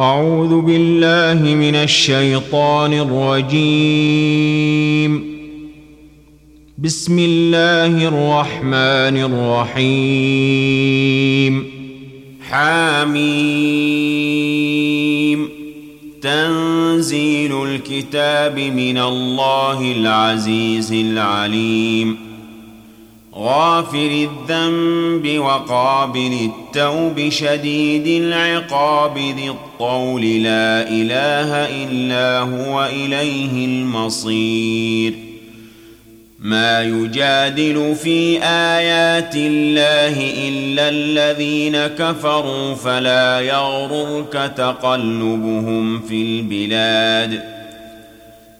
أعوذ بالله من الشيطان الرجيم. بسم الله الرحمن الرحيم. حاميم تنزيل الكتاب من الله العزيز العليم. غافر الذنب وقابل التوب شديد العقاب ذي الطول. لا إله إلا هو إليه المصير. ما يجادل في آيات الله إلا الذين كفروا فلا يغررك تقلبهم في البلاد.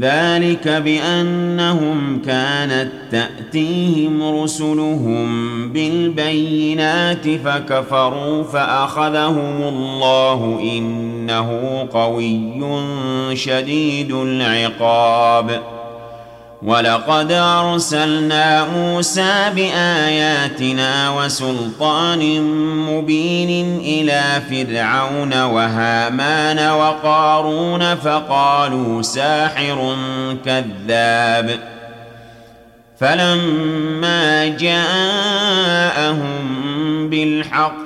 ذلك بأنهم كانت تأتيهم رسلهم بالبينات فكفروا فأخذهم الله إنه قوي شديد العقاب. ولقد أرسلنا موسى بآياتنا وسلطان مبين إلى فرعون وهامان وقارون فقالوا ساحر كذاب فلما جاءهم بالحق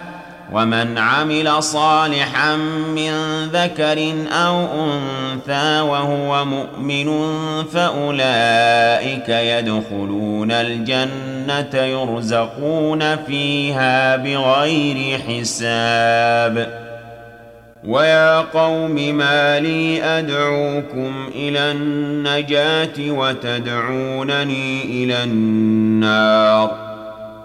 ومن عمل صالحا من ذكر أو أنثى وهو مؤمن فأولئك يدخلون الجنة يرزقون فيها بغير حساب. ويا قوم ما لي أدعوكم إلى النجاة وتدعونني إلى النار.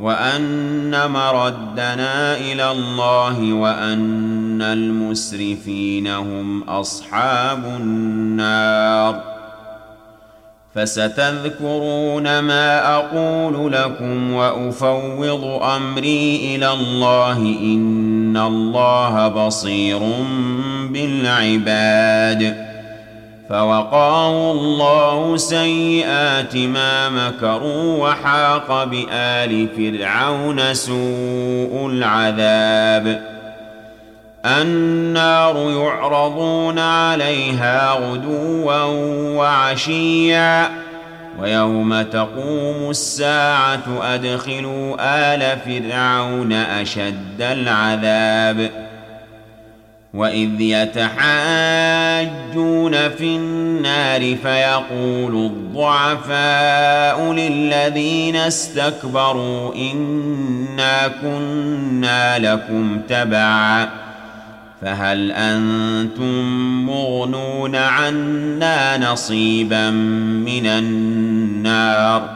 وأن مردنا إلى الله وأن المسرفين هم أصحاب النار. فستذكرون ما أقول لكم وأفوض أمري إلى الله إن الله بصير بالعباد. فوقاه الله سيئات ما مكروا وحاق بآل فرعون سوء العذاب. النار يعرضون عليها غدوا وعشيا. ويوم تقوم الساعة أدخلوا آل فرعون أشد العذاب. واذ يتحاجون في النار فيقول الضعفاء للذين استكبروا انا كنا لكم تبعا فهل أنتم مغنون عنا نصيبا من النار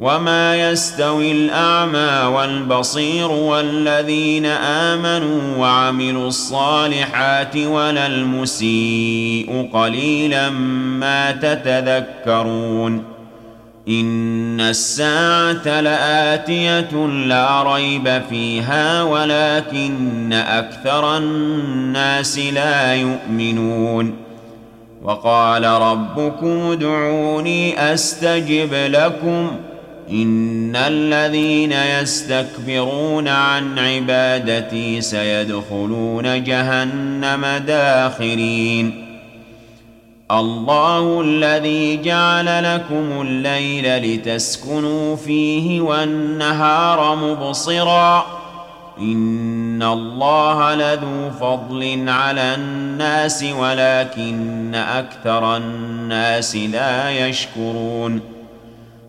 وما يستوي الاعمى والبصير والذين امنوا وعملوا الصالحات ولا المسيء قليلا ما تتذكرون ان الساعة لاتيه لا ريب فيها ولكن أكثر الناس لا يؤمنون وقال ربكم ادعوني استجب لكم ان الذين يستكبرون عن عبادتي سيدخلون جهنم داخرين الله الذي جعل لكم الليل لتسكنوا فيه والنهار مبصرا ان الله لذو فضل على الناس ولكن أكثر الناس لا يشكرون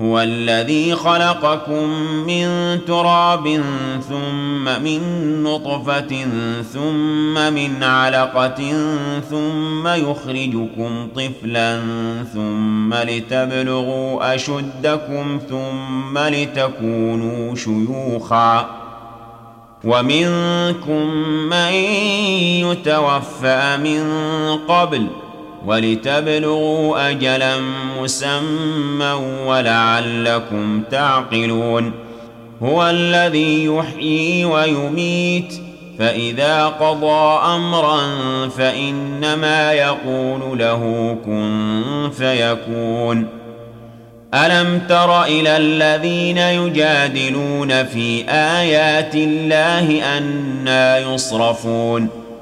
هو الذي خلقكم من تراب ثم من نطفة ثم من علقة ثم يخرجكم طفلا ثم لتبلغوا أشدكم ثم لتكونوا شيوخا ومنكم من يتوفى من قبل ۖ ولتبلغوا أجلا مسمى ولعلكم تعقلون. هو الذي يحيي ويميت فإذا قضى أمرا فإنما يقول له كن فيكون. ألم تر إلى الذين يجادلون في آيات الله أنا يصرفون؟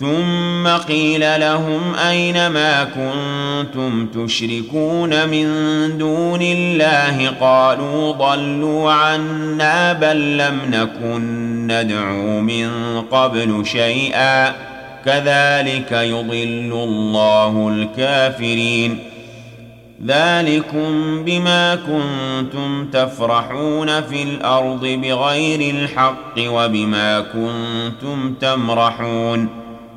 ثم قيل لهم أين ما كنتم تشركون من دون الله؟ قالوا ضلوا عنا بل لم نكن ندعو من قبل شيئا. كذلك يضل الله الكافرين. ذلكم بما كنتم تفرحون في الأرض بغير الحق وبما كنتم تمرحون.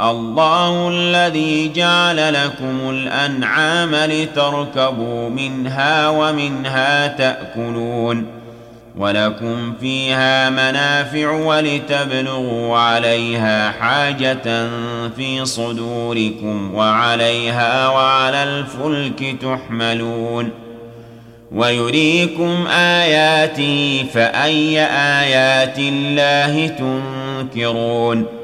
الله الذي جعل لكم الأنعام لتركبوا منها ومنها تأكلون ولكم فيها منافع ولتبلغوا عليها حاجة في صدوركم وعليها وعلى الفلك تحملون ويريكم اياته فأي آيات الله تنكرون